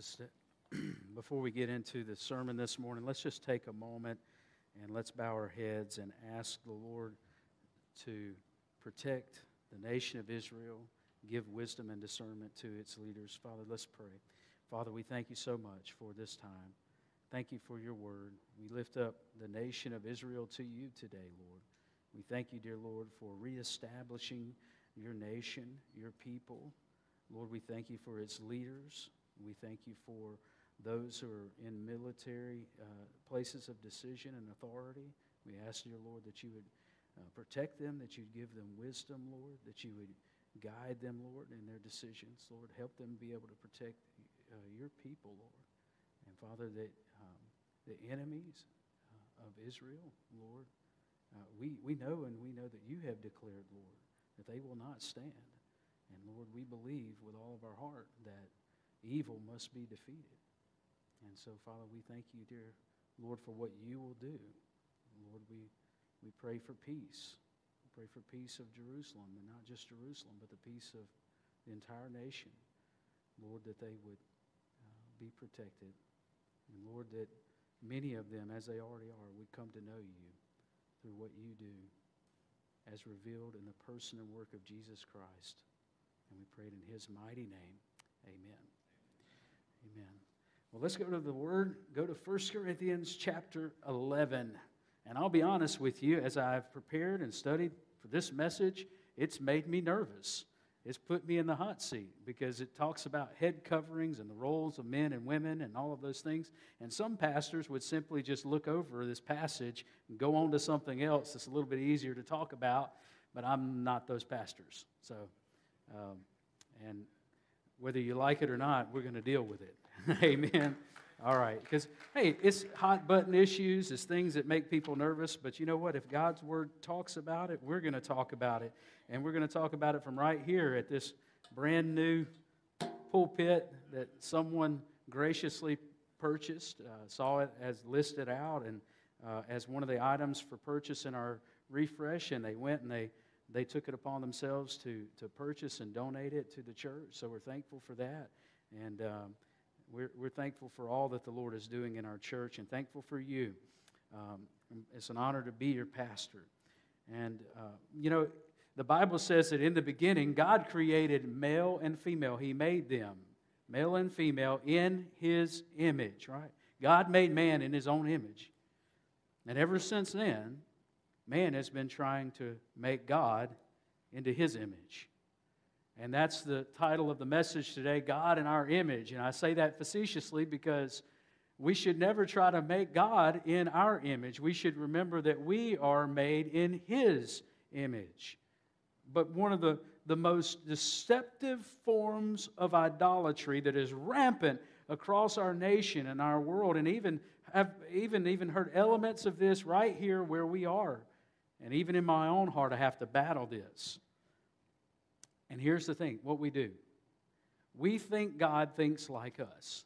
Just uh, before we get into the sermon this morning, let's just take a moment and let's bow our heads and ask the Lord to protect the nation of Israel, give wisdom and discernment to its leaders. Father, let's pray. Father, we thank you so much for this time. Thank you for your word. We lift up the nation of Israel to you today, Lord. We thank you, dear Lord, for reestablishing your nation, your people. Lord, we thank you for its leaders. We thank you for those who are in military uh, places of decision and authority. We ask, dear Lord, that you would uh, protect them, that you'd give them wisdom, Lord, that you would guide them, Lord, in their decisions. Lord, help them be able to protect uh, your people, Lord. And Father, that um, the enemies uh, of Israel, Lord, uh, we, we know and we know that you have declared, Lord, that they will not stand. And Lord, we believe with all of our heart that evil must be defeated. And so, Father, we thank you, dear Lord, for what you will do. Lord, we, we pray for peace. We pray for peace of Jerusalem, and not just Jerusalem, but the peace of the entire nation. Lord, that they would uh, be protected. And Lord, that many of them, as they already are, would come to know you through what you do as revealed in the person and work of Jesus Christ. And we pray it in his mighty name. Amen. Amen. Well, let's go to the word. Go to 1 Corinthians chapter 11. And I'll be honest with you, as I've prepared and studied for this message, it's made me nervous. It's put me in the hot seat because it talks about head coverings and the roles of men and women and all of those things. And some pastors would simply just look over this passage and go on to something else that's a little bit easier to talk about, but I'm not those pastors. So, um, and whether you like it or not, we're going to deal with it. Amen. All right. Because, hey, it's hot button issues, it's things that make people nervous. But you know what? If God's word talks about it, we're going to talk about it. And we're going to talk about it from right here at this brand new pulpit that someone graciously purchased, uh, saw it as listed out and uh, as one of the items for purchase in our refresh. And they went and they they took it upon themselves to, to purchase and donate it to the church. So we're thankful for that. And um, we're, we're thankful for all that the Lord is doing in our church and thankful for you. Um, it's an honor to be your pastor. And, uh, you know, the Bible says that in the beginning, God created male and female. He made them, male and female, in His image, right? God made man in His own image. And ever since then, man has been trying to make God into his image. And that's the title of the message today God in our image. And I say that facetiously because we should never try to make God in our image. We should remember that we are made in his image. But one of the, the most deceptive forms of idolatry that is rampant across our nation and our world, and even have even, even heard elements of this right here where we are and even in my own heart, I have to battle this. And here's the thing what we do we think God thinks like us.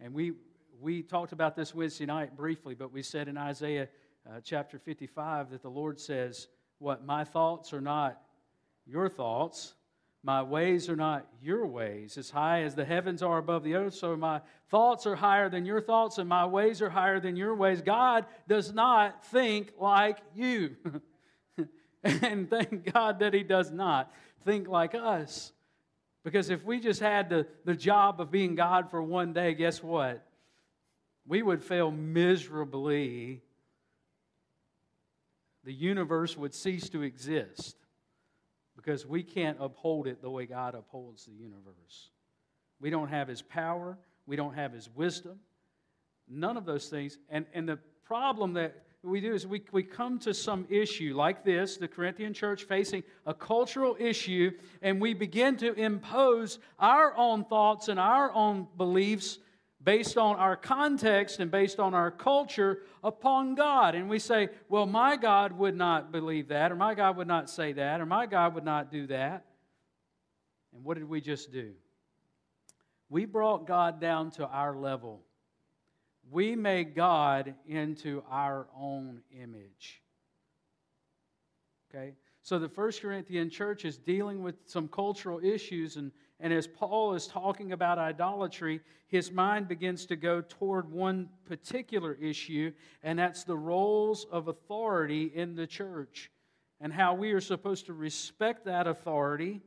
And we, we talked about this Wednesday night briefly, but we said in Isaiah uh, chapter 55 that the Lord says, What? My thoughts are not your thoughts, my ways are not your ways. As high as the heavens are above the earth, so my thoughts are higher than your thoughts, and my ways are higher than your ways. God does not think like you. and thank God that He does not think like us. Because if we just had the, the job of being God for one day, guess what? We would fail miserably. The universe would cease to exist because we can't uphold it the way God upholds the universe. We don't have His power, we don't have His wisdom, none of those things. And, and the problem that we do is we, we come to some issue like this, the Corinthian church facing a cultural issue, and we begin to impose our own thoughts and our own beliefs based on our context and based on our culture upon God. And we say, well, my God would not believe that, or my God would not say that, or my God would not do that. And what did we just do? We brought God down to our level. We made God into our own image. Okay? So the First Corinthian church is dealing with some cultural issues and And as Paul is talking about idolatry, his mind begins to go toward one particular issue, and that's the roles of authority in the church and how we are supposed to respect that authority.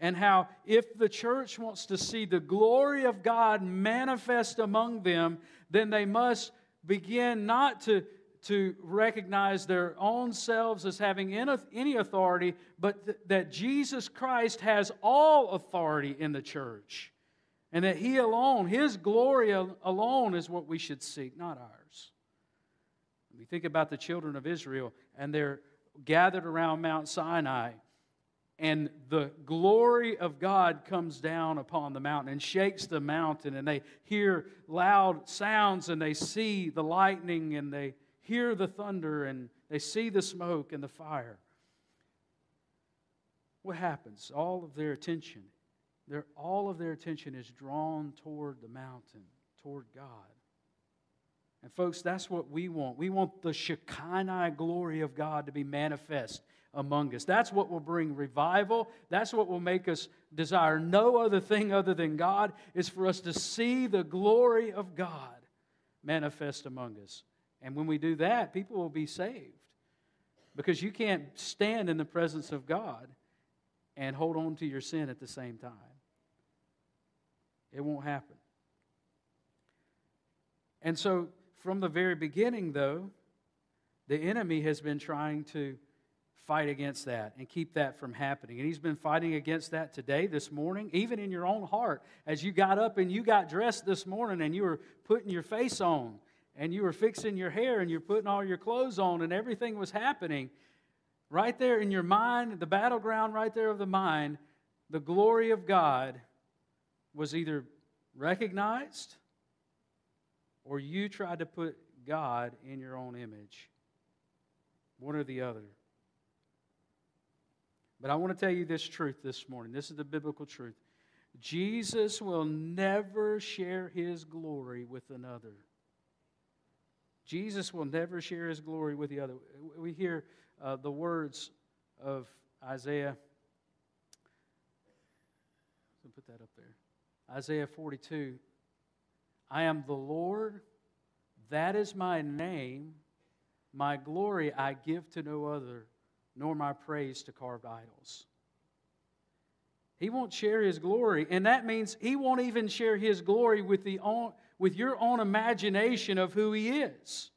And how, if the church wants to see the glory of God manifest among them, then they must begin not to to recognize their own selves as having any authority, but th- that Jesus Christ has all authority in the church. And that He alone, His glory alone, is what we should seek, not ours. We think about the children of Israel, and they're gathered around Mount Sinai, and the glory of God comes down upon the mountain and shakes the mountain, and they hear loud sounds, and they see the lightning, and they hear the thunder and they see the smoke and the fire. What happens? All of their attention, their, all of their attention is drawn toward the mountain, toward God. And, folks, that's what we want. We want the Shekinah glory of God to be manifest among us. That's what will bring revival. That's what will make us desire no other thing other than God, is for us to see the glory of God manifest among us. And when we do that, people will be saved. Because you can't stand in the presence of God and hold on to your sin at the same time. It won't happen. And so, from the very beginning, though, the enemy has been trying to fight against that and keep that from happening. And he's been fighting against that today, this morning, even in your own heart. As you got up and you got dressed this morning and you were putting your face on and you were fixing your hair and you're putting all your clothes on and everything was happening, right there in your mind, the battleground right there of the mind, the glory of God was either recognized or you tried to put God in your own image. One or the other. But I want to tell you this truth this morning. This is the biblical truth. Jesus will never share his glory with another. Jesus will never share his glory with the other. We hear uh, the words of Isaiah. Put that up there. Isaiah 42. I am the Lord, that is my name. My glory I give to no other, nor my praise to carved idols. He won't share his glory, and that means he won't even share his glory with the with your own imagination of who He is.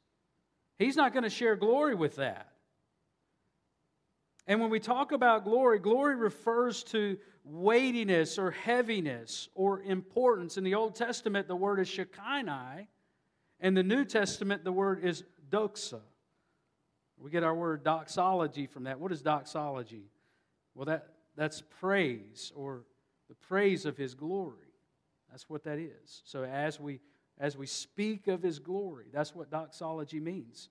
He's not going to share glory with that. And when we talk about glory, glory refers to weightiness or heaviness or importance. In the Old Testament, the word is Shekinah. In the New Testament, the word is doxa. We get our word doxology from that. What is doxology? Well, that, that's praise or the praise of His glory. That's what that is. So as we as we speak of his glory, that's what doxology means.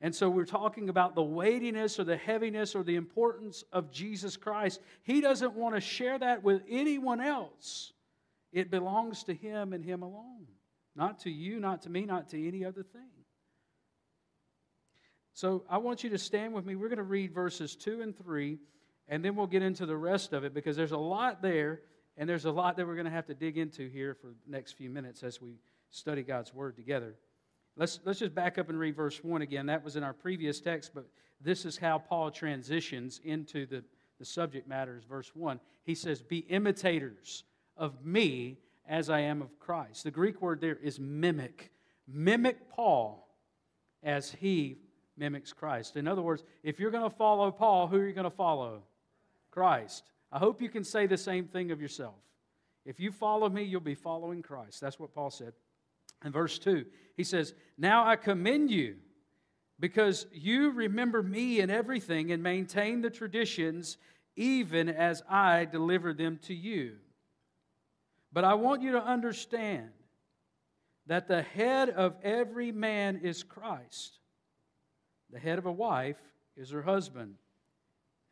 And so we're talking about the weightiness or the heaviness or the importance of Jesus Christ. He doesn't want to share that with anyone else. It belongs to him and him alone. Not to you, not to me, not to any other thing. So I want you to stand with me. We're going to read verses 2 and 3, and then we'll get into the rest of it because there's a lot there and there's a lot that we're going to have to dig into here for the next few minutes as we study God's Word together. Let's, let's just back up and read verse 1 again. That was in our previous text, but this is how Paul transitions into the, the subject matters. Verse 1. He says, Be imitators of me as I am of Christ. The Greek word there is mimic. Mimic Paul as he mimics Christ. In other words, if you're going to follow Paul, who are you going to follow? Christ. I hope you can say the same thing of yourself. If you follow me, you'll be following Christ. That's what Paul said. In verse 2, he says, Now I commend you because you remember me in everything and maintain the traditions even as I delivered them to you. But I want you to understand that the head of every man is Christ. The head of a wife is her husband,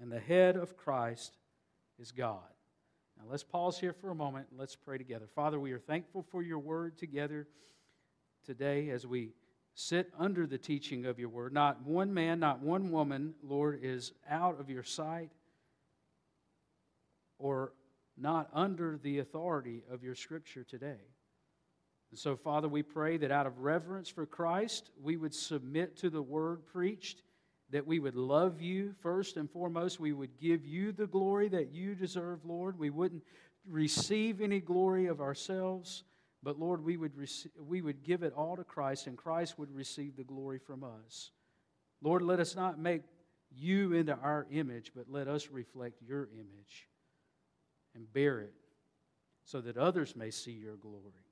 and the head of Christ is God. Now let's pause here for a moment and let's pray together. Father, we are thankful for your word together today as we sit under the teaching of your word. Not one man, not one woman, Lord, is out of your sight or not under the authority of your scripture today. And so, Father, we pray that out of reverence for Christ, we would submit to the word preached, that we would love you first and foremost. We would give you the glory that you deserve, Lord. We wouldn't receive any glory of ourselves, but Lord, we would, rec- we would give it all to Christ, and Christ would receive the glory from us. Lord, let us not make you into our image, but let us reflect your image and bear it so that others may see your glory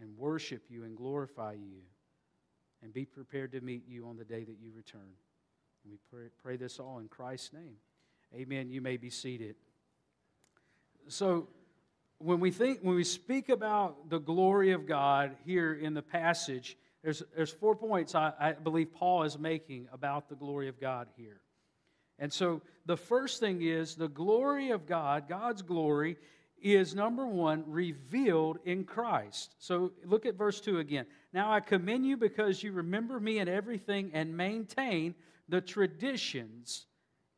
and worship you and glorify you and be prepared to meet you on the day that you return. And we pray, pray this all in Christ's name. Amen. You may be seated. So, when we think, when we speak about the glory of God here in the passage, there's, there's four points I, I believe Paul is making about the glory of God here. And so the first thing is the glory of God, God's glory, is number one, revealed in Christ. So look at verse 2 again. Now I commend you because you remember me in everything and maintain the traditions,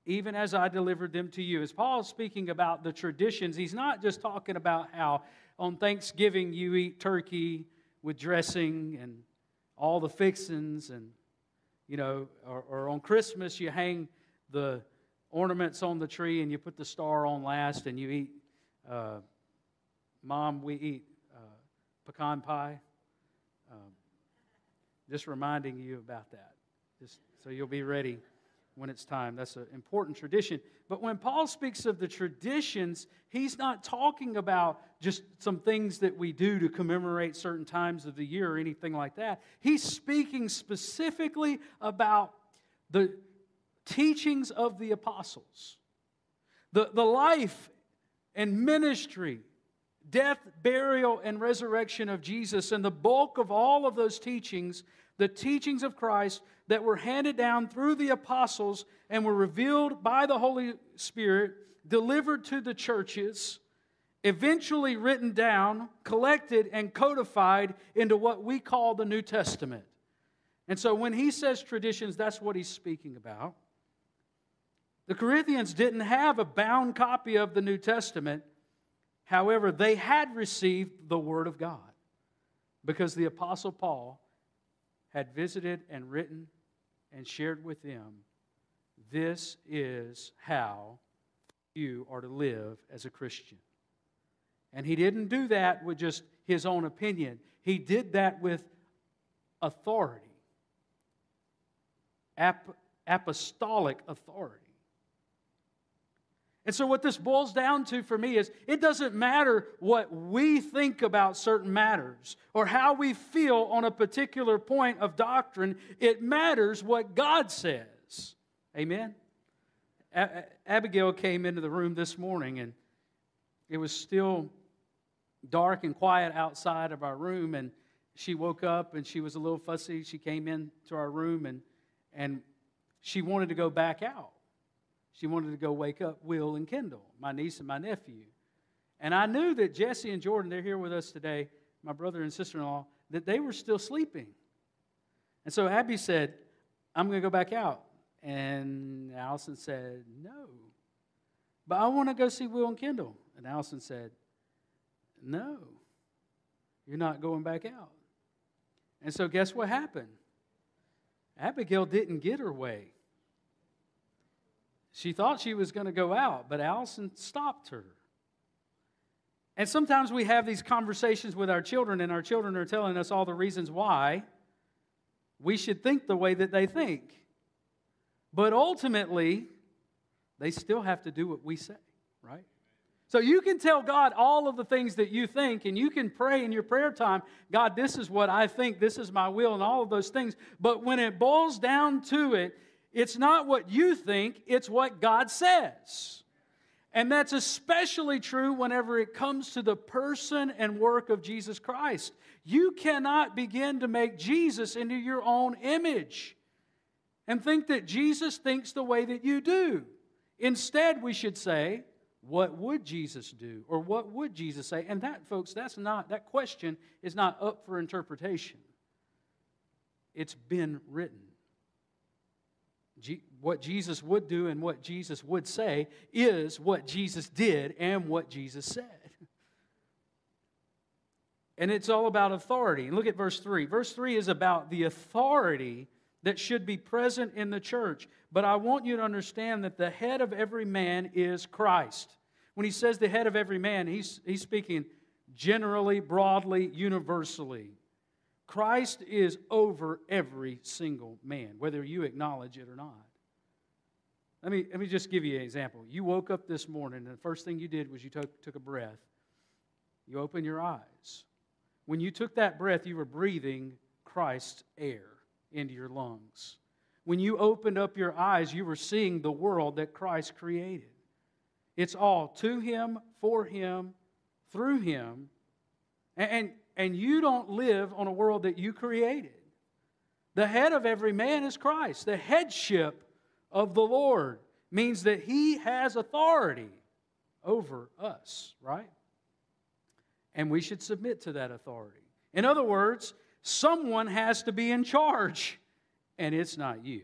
even as I delivered them to you. As Paul's speaking about the traditions, he's not just talking about how on Thanksgiving you eat turkey with dressing and all the fixings, and, you know, or, or on Christmas you hang the ornaments on the tree and you put the star on last and you eat, uh, Mom, we eat uh, pecan pie. Just reminding you about that, just so you'll be ready when it's time. That's an important tradition. But when Paul speaks of the traditions, he's not talking about just some things that we do to commemorate certain times of the year or anything like that. He's speaking specifically about the teachings of the apostles, the, the life and ministry, death, burial, and resurrection of Jesus, and the bulk of all of those teachings, the teachings of Christ that were handed down through the apostles and were revealed by the Holy Spirit, delivered to the churches, eventually written down, collected, and codified into what we call the New Testament. And so when he says traditions, that's what he's speaking about. The Corinthians didn't have a bound copy of the New Testament. However, they had received the Word of God because the Apostle Paul had visited and written and shared with them this is how you are to live as a Christian. And he didn't do that with just his own opinion, he did that with authority, Ap- apostolic authority. And so, what this boils down to for me is it doesn't matter what we think about certain matters or how we feel on a particular point of doctrine. It matters what God says. Amen? A- Abigail came into the room this morning and it was still dark and quiet outside of our room. And she woke up and she was a little fussy. She came into our room and, and she wanted to go back out. She wanted to go wake up Will and Kendall, my niece and my nephew. And I knew that Jesse and Jordan, they're here with us today, my brother and sister in law, that they were still sleeping. And so Abby said, I'm going to go back out. And Allison said, No. But I want to go see Will and Kendall. And Allison said, No, you're not going back out. And so guess what happened? Abigail didn't get her way. She thought she was going to go out, but Allison stopped her. And sometimes we have these conversations with our children, and our children are telling us all the reasons why we should think the way that they think. But ultimately, they still have to do what we say, right? So you can tell God all of the things that you think, and you can pray in your prayer time, God, this is what I think, this is my will, and all of those things. But when it boils down to it, it's not what you think, it's what God says. And that's especially true whenever it comes to the person and work of Jesus Christ. You cannot begin to make Jesus into your own image and think that Jesus thinks the way that you do. Instead, we should say, what would Jesus do? Or what would Jesus say? And that, folks, that's not, that question is not up for interpretation. It's been written. What Jesus would do and what Jesus would say is what Jesus did and what Jesus said. And it's all about authority. And look at verse 3. Verse 3 is about the authority that should be present in the church. But I want you to understand that the head of every man is Christ. When he says the head of every man, he's, he's speaking generally, broadly, universally. Christ is over every single man, whether you acknowledge it or not. Let me, let me just give you an example. You woke up this morning, and the first thing you did was you took, took a breath. You opened your eyes. When you took that breath, you were breathing Christ's air into your lungs. When you opened up your eyes, you were seeing the world that Christ created. It's all to Him, for Him, through Him. And, and, you don't live on a world that you created. The head of every man is Christ. The headship of the Lord means that He has authority over us, right? And we should submit to that authority. In other words, someone has to be in charge, and it's not you.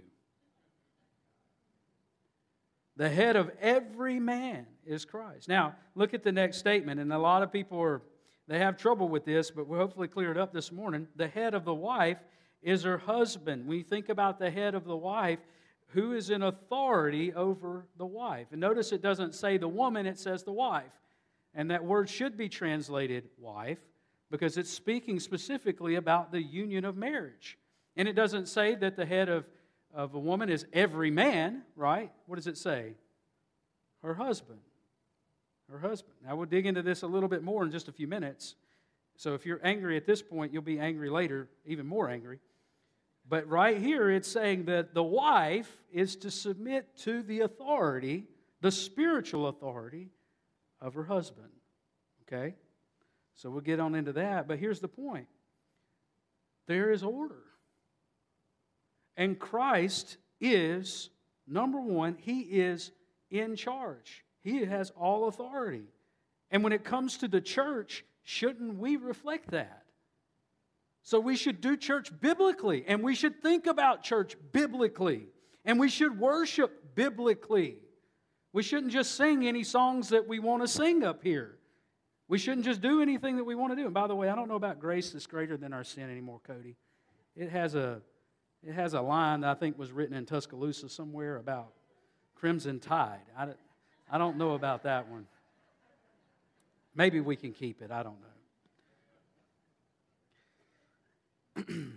The head of every man is Christ. Now, look at the next statement, and a lot of people are they have trouble with this, but we'll hopefully clear it up this morning. The head of the wife is her husband. You think about the head of the wife, who is in authority over the wife? And notice it doesn't say the woman, it says the wife. And that word should be translated wife because it's speaking specifically about the union of marriage. And it doesn't say that the head of, of a woman is every man, right? What does it say? Her husband. Her husband. Now, we'll dig into this a little bit more in just a few minutes. So if you're angry at this point, you'll be angry later, even more angry. But right here, it's saying that the wife is to submit to the authority, the spiritual authority of her husband. Okay? So we'll get on into that. But here's the point there is order. And Christ is, number one, He is in charge, He has all authority. And when it comes to the church, shouldn't we reflect that? So we should do church biblically, and we should think about church biblically, and we should worship biblically. We shouldn't just sing any songs that we want to sing up here. We shouldn't just do anything that we want to do. And by the way, I don't know about grace that's greater than our sin anymore, Cody. It has a, it has a line that I think was written in Tuscaloosa somewhere about crimson tide. I, I don't know about that one. Maybe we can keep it. I don't know.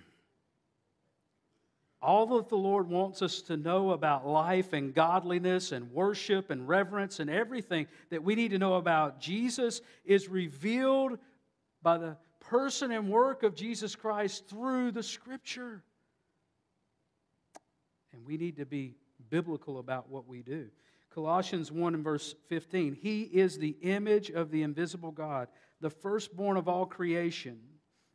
all that the Lord wants us to know about life and godliness and worship and reverence and everything that we need to know about Jesus is revealed by the person and work of Jesus Christ through the Scripture. And we need to be biblical about what we do. Colossians 1 and verse 15 He is the image of the invisible God, the firstborn of all creation.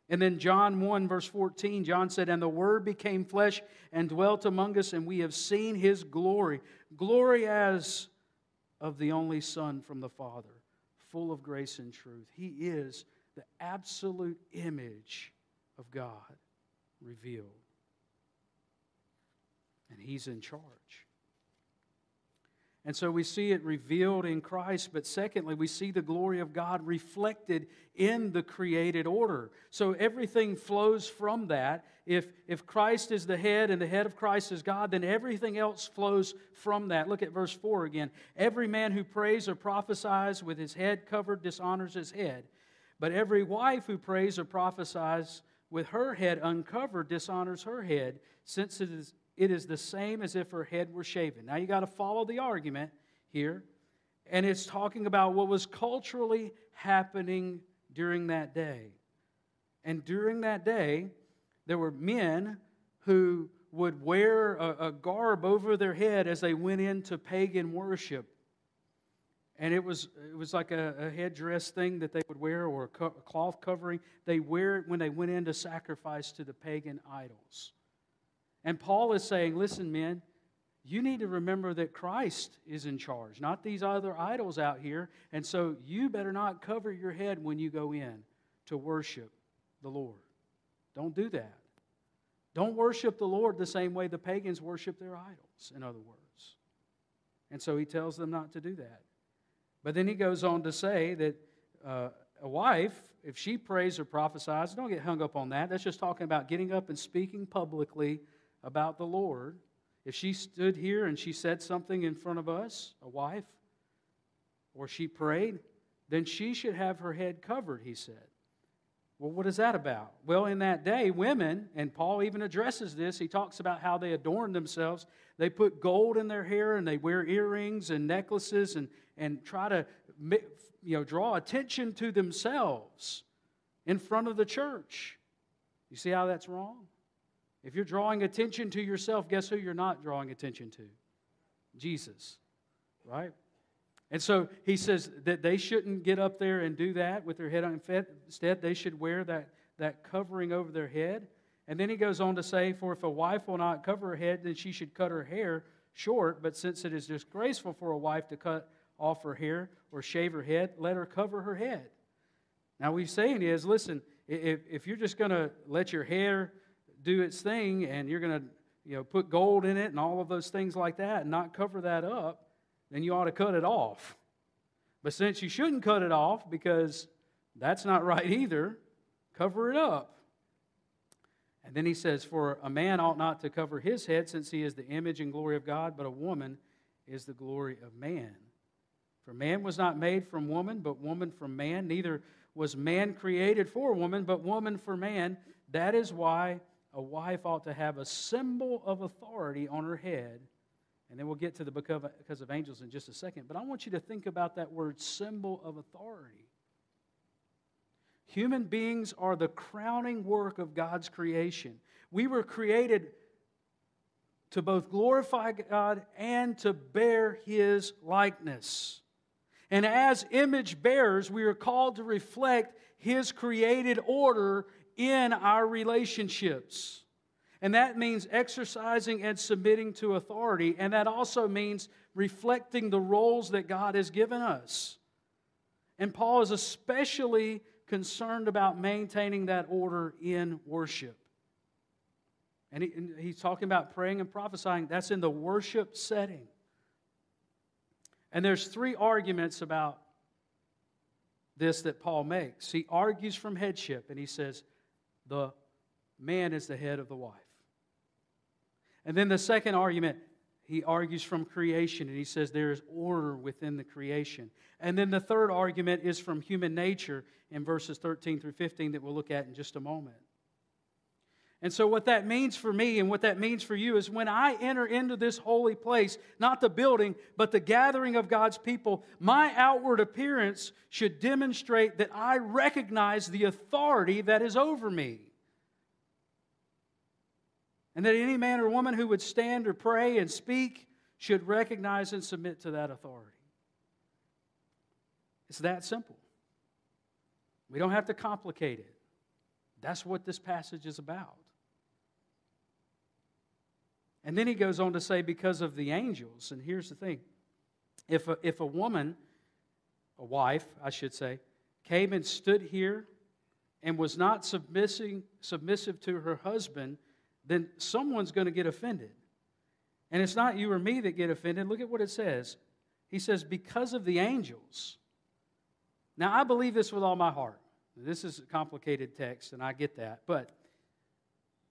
And then John 1, verse 14, John said, And the Word became flesh and dwelt among us, and we have seen his glory. Glory as of the only Son from the Father, full of grace and truth. He is the absolute image of God revealed. And he's in charge. And so we see it revealed in Christ, but secondly, we see the glory of God reflected in the created order. So everything flows from that. If, if Christ is the head and the head of Christ is God, then everything else flows from that. Look at verse 4 again. Every man who prays or prophesies with his head covered dishonors his head, but every wife who prays or prophesies with her head uncovered dishonors her head, since it is it is the same as if her head were shaven. Now you got to follow the argument here. And it's talking about what was culturally happening during that day. And during that day, there were men who would wear a, a garb over their head as they went into pagan worship. And it was, it was like a, a headdress thing that they would wear or a, co- a cloth covering. They wear it when they went in to sacrifice to the pagan idols. And Paul is saying, listen, men, you need to remember that Christ is in charge, not these other idols out here. And so you better not cover your head when you go in to worship the Lord. Don't do that. Don't worship the Lord the same way the pagans worship their idols, in other words. And so he tells them not to do that. But then he goes on to say that uh, a wife, if she prays or prophesies, don't get hung up on that. That's just talking about getting up and speaking publicly about the Lord. If she stood here and she said something in front of us, a wife, or she prayed, then she should have her head covered, he said. Well, what is that about? Well, in that day, women, and Paul even addresses this, he talks about how they adorn themselves. They put gold in their hair and they wear earrings and necklaces and, and try to you know, draw attention to themselves in front of the church. You see how that's wrong? If you're drawing attention to yourself, guess who you're not drawing attention to? Jesus, right? And so he says that they shouldn't get up there and do that with their head on. Instead, they should wear that, that covering over their head. And then he goes on to say, For if a wife will not cover her head, then she should cut her hair short. But since it is disgraceful for a wife to cut off her hair or shave her head, let her cover her head. Now, what he's saying is listen, if, if you're just going to let your hair do its thing and you're going to you know, put gold in it and all of those things like that and not cover that up, then you ought to cut it off. But since you shouldn't cut it off because that's not right either, cover it up. And then he says, For a man ought not to cover his head since he is the image and glory of God, but a woman is the glory of man. For man was not made from woman, but woman from man. Neither was man created for woman, but woman for man. That is why a wife ought to have a symbol of authority on her head and then we'll get to the because of angels in just a second. But I want you to think about that word symbol of authority. Human beings are the crowning work of God's creation. We were created to both glorify God and to bear His likeness. And as image bearers, we are called to reflect His created order in our relationships. And that means exercising and submitting to authority. And that also means reflecting the roles that God has given us. And Paul is especially concerned about maintaining that order in worship. And, he, and he's talking about praying and prophesying. That's in the worship setting. And there's three arguments about this that Paul makes. He argues from headship and he says, the man is the head of the wife. And then the second argument, he argues from creation and he says there is order within the creation. And then the third argument is from human nature in verses 13 through 15 that we'll look at in just a moment. And so, what that means for me and what that means for you is when I enter into this holy place, not the building, but the gathering of God's people, my outward appearance should demonstrate that I recognize the authority that is over me and that any man or woman who would stand or pray and speak should recognize and submit to that authority. It's that simple. We don't have to complicate it. That's what this passage is about. And then he goes on to say, because of the angels. And here's the thing if a, if a woman, a wife, I should say, came and stood here and was not submissive, submissive to her husband, then someone's going to get offended. And it's not you or me that get offended. Look at what it says. He says, because of the angels. Now, I believe this with all my heart. This is a complicated text, and I get that. But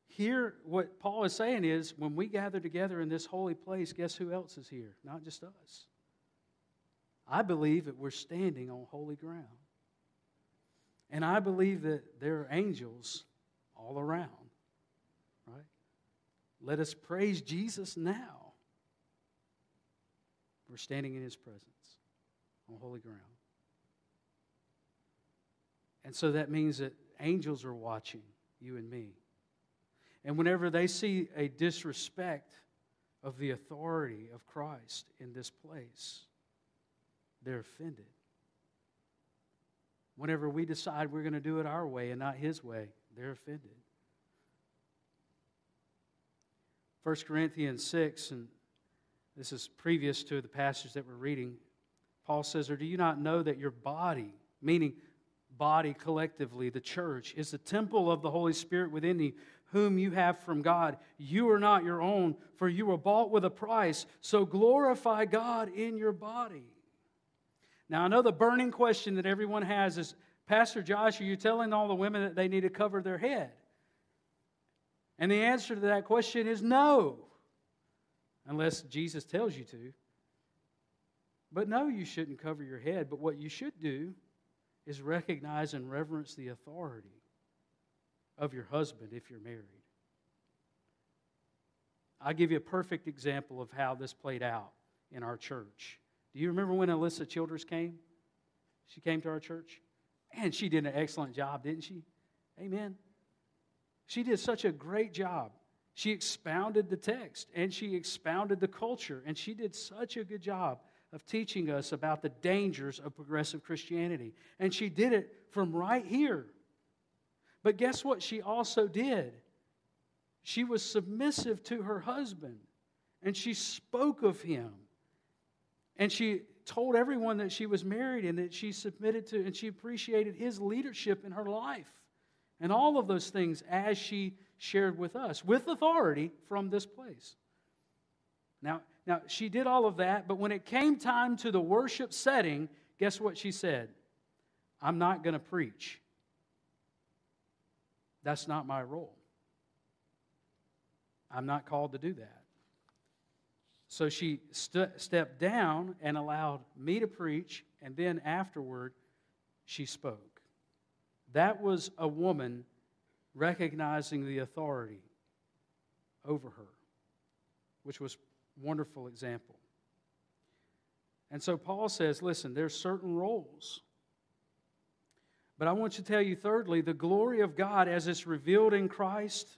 here, what Paul is saying is when we gather together in this holy place, guess who else is here? Not just us. I believe that we're standing on holy ground. And I believe that there are angels all around. Right? Let us praise Jesus now. We're standing in his presence on holy ground. And so that means that angels are watching you and me. And whenever they see a disrespect of the authority of Christ in this place, they're offended. Whenever we decide we're going to do it our way and not his way, they're offended. 1 Corinthians 6, and this is previous to the passage that we're reading, Paul says, Or do you not know that your body, meaning body collectively, the church, is the temple of the Holy Spirit within you, whom you have from God. You are not your own, for you were bought with a price. So glorify God in your body. Now, I know the burning question that everyone has is Pastor Josh, are you telling all the women that they need to cover their head? And the answer to that question is no, unless Jesus tells you to. But no, you shouldn't cover your head. But what you should do is recognize and reverence the authority of your husband if you're married. I'll give you a perfect example of how this played out in our church. Do you remember when Alisa Childers came? She came to our church. And she did an excellent job, didn't she? Amen. She did such a great job. She expounded the text and she expounded the culture, and she did such a good job of teaching us about the dangers of progressive Christianity. And she did it from right here. But guess what she also did? She was submissive to her husband, and she spoke of him. And she told everyone that she was married and that she submitted to and she appreciated his leadership in her life. And all of those things as she shared with us, with authority from this place. Now, now, she did all of that, but when it came time to the worship setting, guess what she said? I'm not going to preach. That's not my role. I'm not called to do that. So she st- stepped down and allowed me to preach, and then afterward, she spoke. That was a woman recognizing the authority over her, which was wonderful example. And so Paul says, listen, there's certain roles. But I want to tell you, thirdly, the glory of God as it's revealed in Christ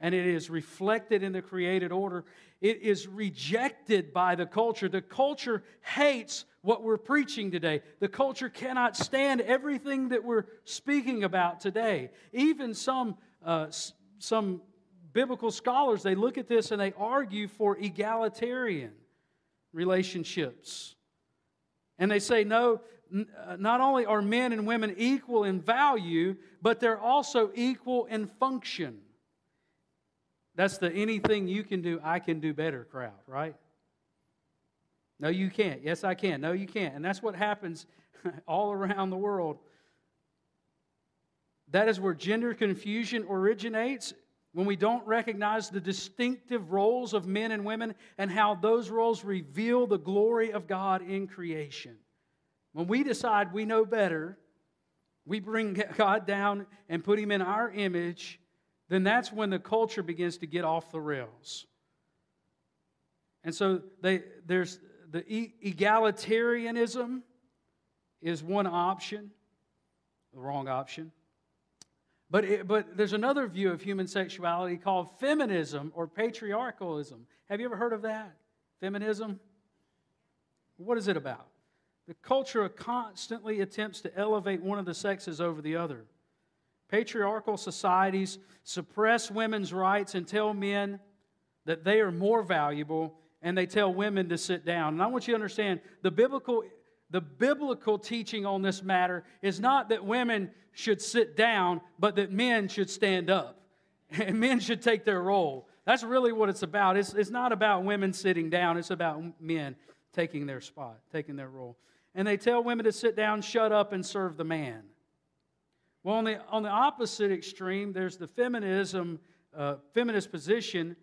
and it is reflected in the created order, it is rejected by the culture. The culture hates what we're preaching today. The culture cannot stand everything that we're speaking about today. Even some, uh, some biblical scholars, they look at this and they argue for egalitarian relationships. And they say, no, Uh, not only are men and women equal in value, but they're also equal in function. That's the anything you can do, I can do better crowd, right? No, you can't. Yes, I can. No, you can't. And that's what happens all around the world. That is where gender confusion originates when we don't recognize the distinctive roles of men and women and how those roles reveal the glory of God in creation. When we decide we know better, we bring God down and put him in our image, then that's when the culture begins to get off the rails. And so they, there's the egalitarianism is one option, the wrong option. But, it, but there's another view of human sexuality called feminism or patriarchalism. Have you ever heard of that? Feminism? What is it about? The culture constantly attempts to elevate one of the sexes over the other. Patriarchal societies suppress women's rights and tell men that they are more valuable, and they tell women to sit down. And I want you to understand the biblical, the biblical teaching on this matter is not that women should sit down, but that men should stand up. And men should take their role. That's really what it's about. It's, it's not about women sitting down, it's about men taking their spot, taking their role. And they tell women to sit down, shut up, and serve the man. Well, on the, on the opposite extreme, there's the feminism, uh, feminist position,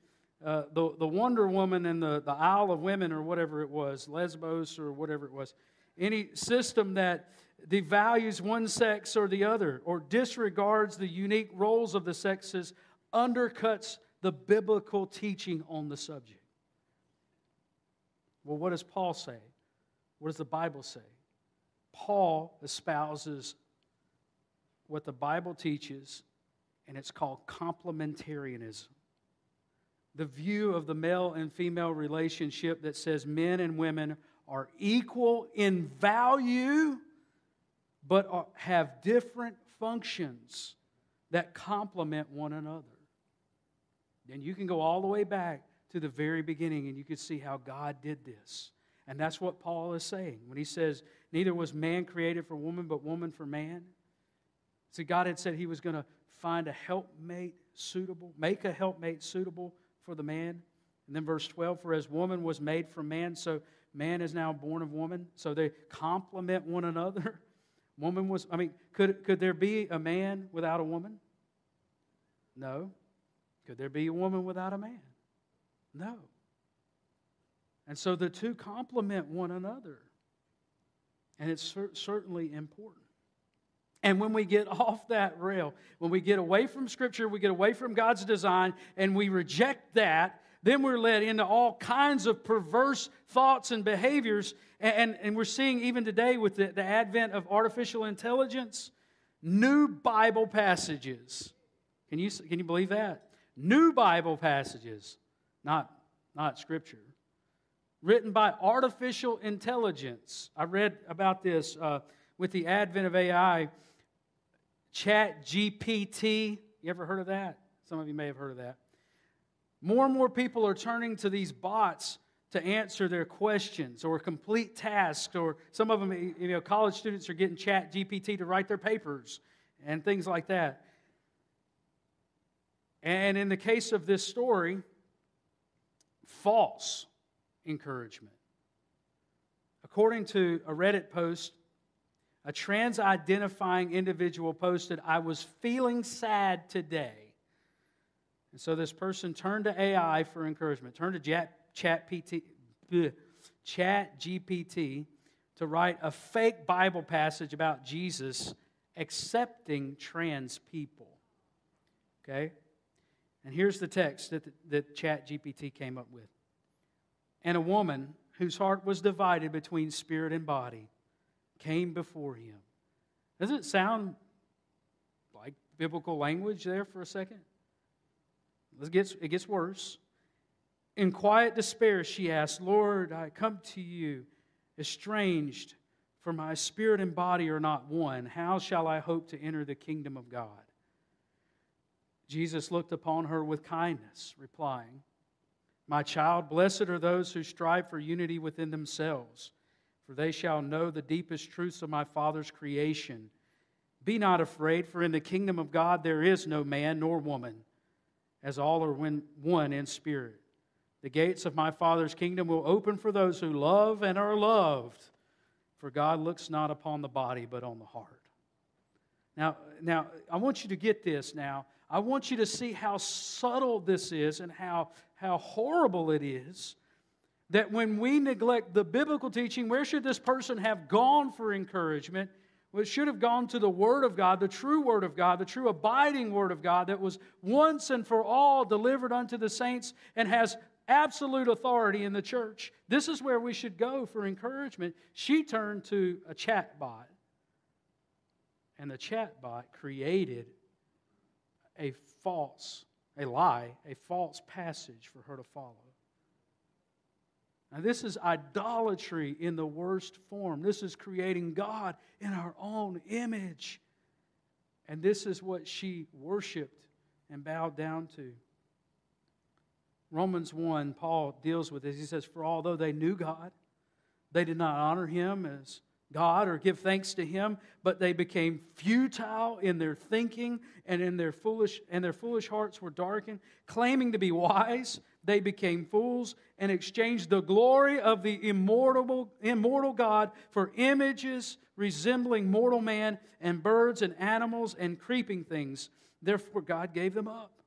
uh, the, the Wonder Woman and the, the Isle of Women, or whatever it was, Lesbos, or whatever it was. Any system that devalues one sex or the other, or disregards the unique roles of the sexes, undercuts the biblical teaching on the subject. Well, what does Paul say? What does the Bible say? Paul espouses what the Bible teaches, and it's called complementarianism. The view of the male and female relationship that says men and women are equal in value but are, have different functions that complement one another. Then you can go all the way back to the very beginning and you can see how God did this. And that's what Paul is saying when he says, Neither was man created for woman, but woman for man. See, God had said he was going to find a helpmate suitable, make a helpmate suitable for the man. And then verse 12, for as woman was made from man, so man is now born of woman. So they complement one another. Woman was, I mean, could, could there be a man without a woman? No. Could there be a woman without a man? No. And so the two complement one another. And it's cer- certainly important. And when we get off that rail, when we get away from Scripture, we get away from God's design, and we reject that, then we're led into all kinds of perverse thoughts and behaviors. And, and, and we're seeing even today with the, the advent of artificial intelligence, new Bible passages. Can you, can you believe that? New Bible passages, not, not Scripture, written by artificial intelligence. I read about this uh, with the advent of AI. Chat GPT, you ever heard of that? Some of you may have heard of that. More and more people are turning to these bots to answer their questions or complete tasks, or some of them, you know, college students are getting Chat GPT to write their papers and things like that. And in the case of this story, false encouragement. According to a Reddit post, a trans identifying individual posted, I was feeling sad today. And so this person turned to AI for encouragement, turned to Chat, Chat, PT, Chat GPT to write a fake Bible passage about Jesus accepting trans people. Okay? And here's the text that, that Chat GPT came up with. And a woman whose heart was divided between spirit and body came before him. Doesn't it sound like biblical language there for a second? It gets, it gets worse. In quiet despair, she asked, Lord, I come to you estranged, for my spirit and body are not one. How shall I hope to enter the kingdom of God? Jesus looked upon her with kindness, replying, My child, blessed are those who strive for unity within themselves, for they shall know the deepest truths of my Father's creation. Be not afraid, for in the kingdom of God there is no man nor woman as all are one in spirit. The gates of my Father's kingdom will open for those who love and are loved, for God looks not upon the body, but on the heart. Now, now I want you to get this now. I want you to see how subtle this is and how, how horrible it is that when we neglect the biblical teaching, where should this person have gone for encouragement? Well, it should have gone to the Word of God, the true Word of God, the true abiding Word of God that was once and for all delivered unto the saints and has absolute authority in the church. This is where we should go for encouragement. She turned to a chat bot, and the chat bot created a false, a lie, a false passage for her to follow. Now, this is idolatry in the worst form. This is creating God in our own image. And this is what she worshiped and bowed down to. Romans 1, Paul deals with this. He says, For although they knew God, they did not honor him as God or give thanks to him, but they became futile in their thinking and in their foolish and their foolish hearts were darkened, claiming to be wise, they became fools and exchanged the glory of the immortal, immortal God for images resembling mortal man and birds and animals and creeping things. Therefore, God gave them up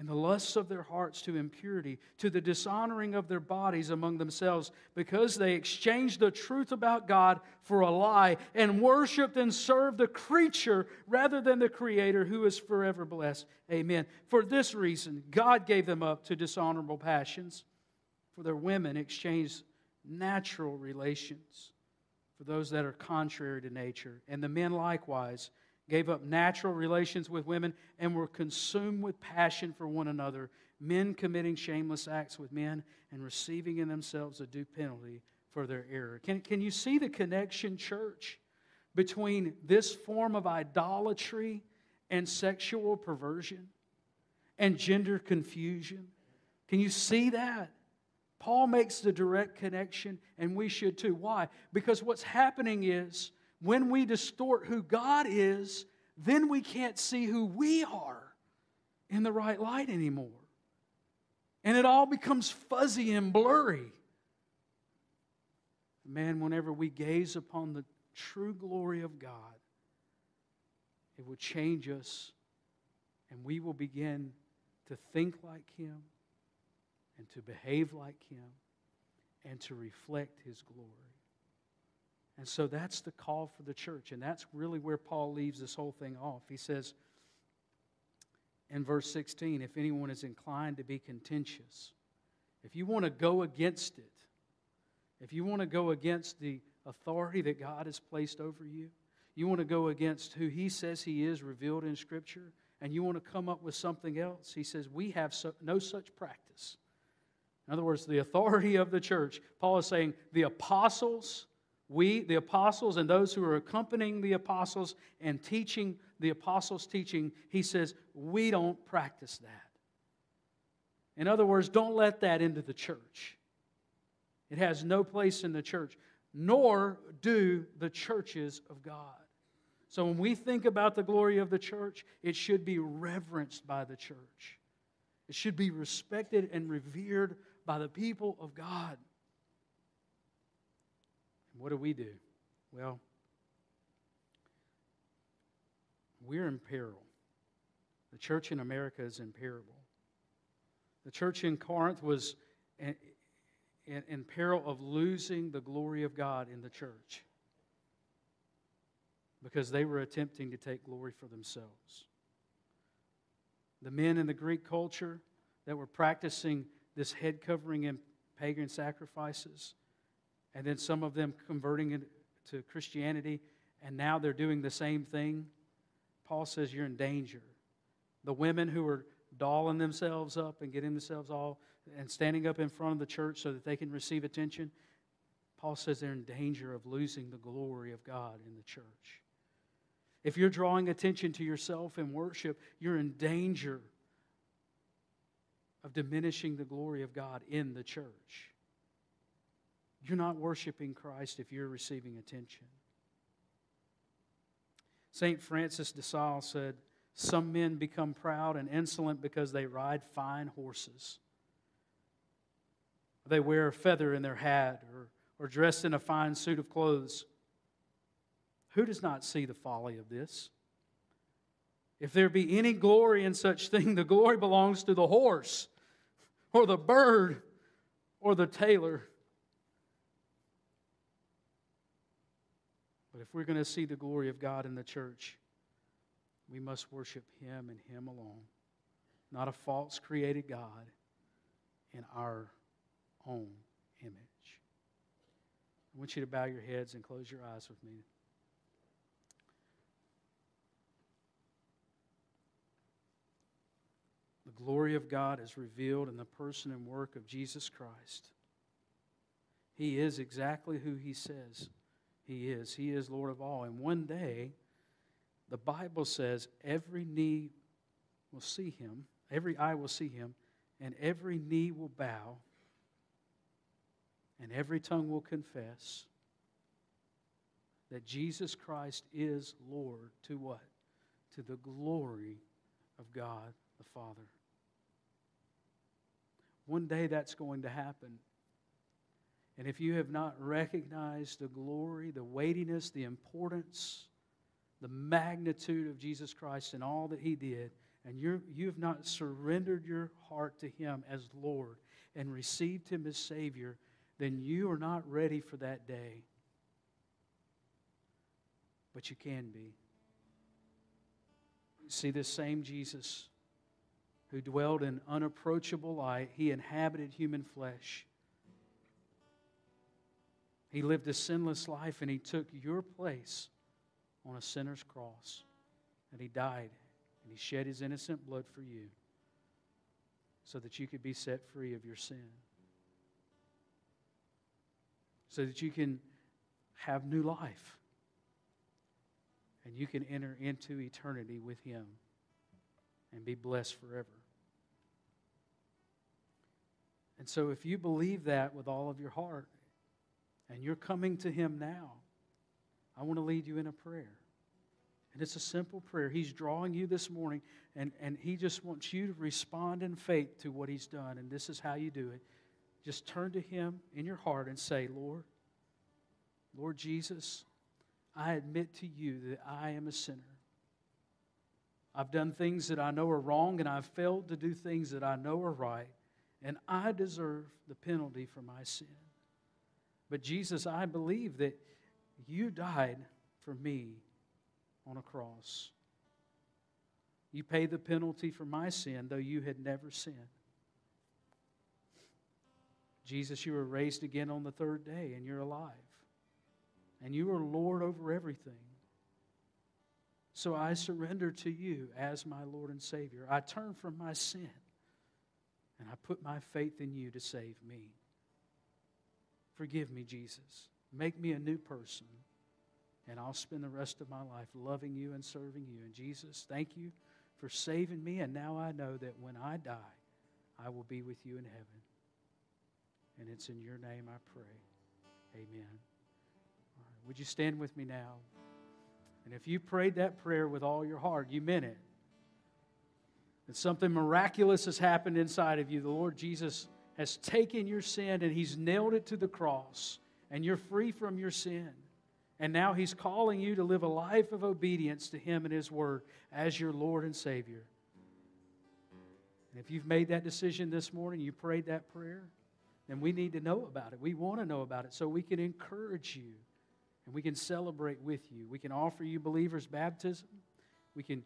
in the lusts of their hearts to impurity, to the dishonoring of their bodies among themselves, because they exchanged the truth about God for a lie and worshiped and served the creature rather than the Creator who is forever blessed. Amen. For this reason, God gave them up to dishonorable passions, for their women exchanged natural relations for those that are contrary to nature, and the men likewise gave up natural relations with women, and were consumed with passion for one another, men committing shameless acts with men and receiving in themselves a due penalty for their error. Can, can you see the connection, church, between this form of idolatry and sexual perversion and gender confusion? Can you see that? Paul makes the direct connection, and we should too. Why? Because what's happening is when we distort who God is, then we can't see who we are in the right light anymore. And it all becomes fuzzy and blurry. Man, whenever we gaze upon the true glory of God, it will change us and we will begin to think like Him and to behave like Him and to reflect His glory. And so that's the call for the church. And that's really where Paul leaves this whole thing off. He says in verse 16 if anyone is inclined to be contentious, if you want to go against it, if you want to go against the authority that God has placed over you, you want to go against who He says He is revealed in Scripture, and you want to come up with something else, He says, We have so, no such practice. In other words, the authority of the church, Paul is saying the apostles, we, the apostles, and those who are accompanying the apostles and teaching the apostles' teaching, he says, we don't practice that. In other words, don't let that into the church. It has no place in the church, nor do the churches of God. So when we think about the glory of the church, it should be reverenced by the church. It should be respected and revered by the people of God. What do we do? Well, we're in peril. The church in America is in peril. The church in Corinth was in, in, in peril of losing the glory of God in the church because they were attempting to take glory for themselves. The men in the Greek culture that were practicing this head covering and pagan sacrifices, and then some of them converting to Christianity, and now they're doing the same thing. Paul says you're in danger. The women who are dolling themselves up and getting themselves all and standing up in front of the church so that they can receive attention, Paul says they're in danger of losing the glory of God in the church. If you're drawing attention to yourself in worship, you're in danger of diminishing the glory of God in the church. You're not worshiping Christ if you're receiving attention. St. Francis de Sales said, Some men become proud and insolent because they ride fine horses. They wear a feather in their hat or, or dress in a fine suit of clothes. Who does not see the folly of this? If there be any glory in such thing, the glory belongs to the horse, or the bird, or the tailor. But if we're going to see the glory of God in the church, we must worship Him and Him alone, not a false created God in our own image. I want you to bow your heads and close your eyes with me. The glory of God is revealed in the person and work of Jesus Christ. He is exactly who He says He is. He is Lord of all. And one day, the Bible says every knee will see Him, every eye will see Him, and every knee will bow, and every tongue will confess that Jesus Christ is Lord to what? To the glory of God the Father. One day that's going to happen. And if you have not recognized the glory, the weightiness, the importance, the magnitude of Jesus Christ and all that He did, and you you have not surrendered your heart to Him as Lord and received Him as Savior, then you are not ready for that day. But you can be. See, this same Jesus who dwelled in unapproachable light. He inhabited human flesh. He lived a sinless life and he took your place on a sinner's cross. And he died and he shed his innocent blood for you so that you could be set free of your sin. So that you can have new life and you can enter into eternity with him and be blessed forever. And so, if you believe that with all of your heart and you're coming to Him now, I want to lead you in a prayer. And it's a simple prayer. He's drawing you this morning, and, and He just wants you to respond in faith to what He's done. And this is how you do it. Just turn to Him in your heart and say, Lord, Lord Jesus, I admit to you that I am a sinner. I've done things that I know are wrong, and I've failed to do things that I know are right, and I deserve the penalty for my sin. But Jesus, I believe that you died for me on a cross. You paid the penalty for my sin, though you had never sinned. Jesus, you were raised again on the third day, and you're alive. And you are Lord over everything. So I surrender to you as my Lord and Savior. I turn from my sin, and I put my faith in you to save me. Forgive me, Jesus. Make me a new person and I'll spend the rest of my life loving you and serving you. And Jesus, thank you for saving me. And now I know that when I die, I will be with you in heaven. And it's in your name I pray. Amen. would you stand with me now? And if you prayed that prayer with all your heart, you meant it. And something miraculous has happened inside of you. The Lord Jesus has taken your sin and He's nailed it to the cross, and you're free from your sin. And now He's calling you to live a life of obedience to Him and His Word as your Lord and Savior. And if you've made that decision this morning, you prayed that prayer, then we need to know about it. We want to know about it so we can encourage you and we can celebrate with you. We can offer you believers' baptism. We can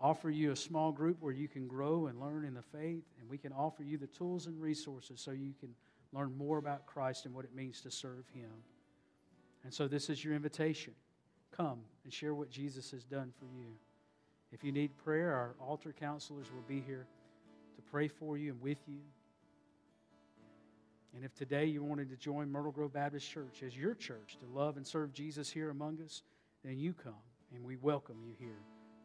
offer you a small group where you can grow and learn in the faith. And we can offer you the tools and resources so you can learn more about Christ and what it means to serve Him. And so this is your invitation. Come and share what Jesus has done for you. If you need prayer, our altar counselors will be here to pray for you and with you. And if today you wanted to join Myrtle Grove Baptist Church as your church to love and serve Jesus here among us, then you come and we welcome you here.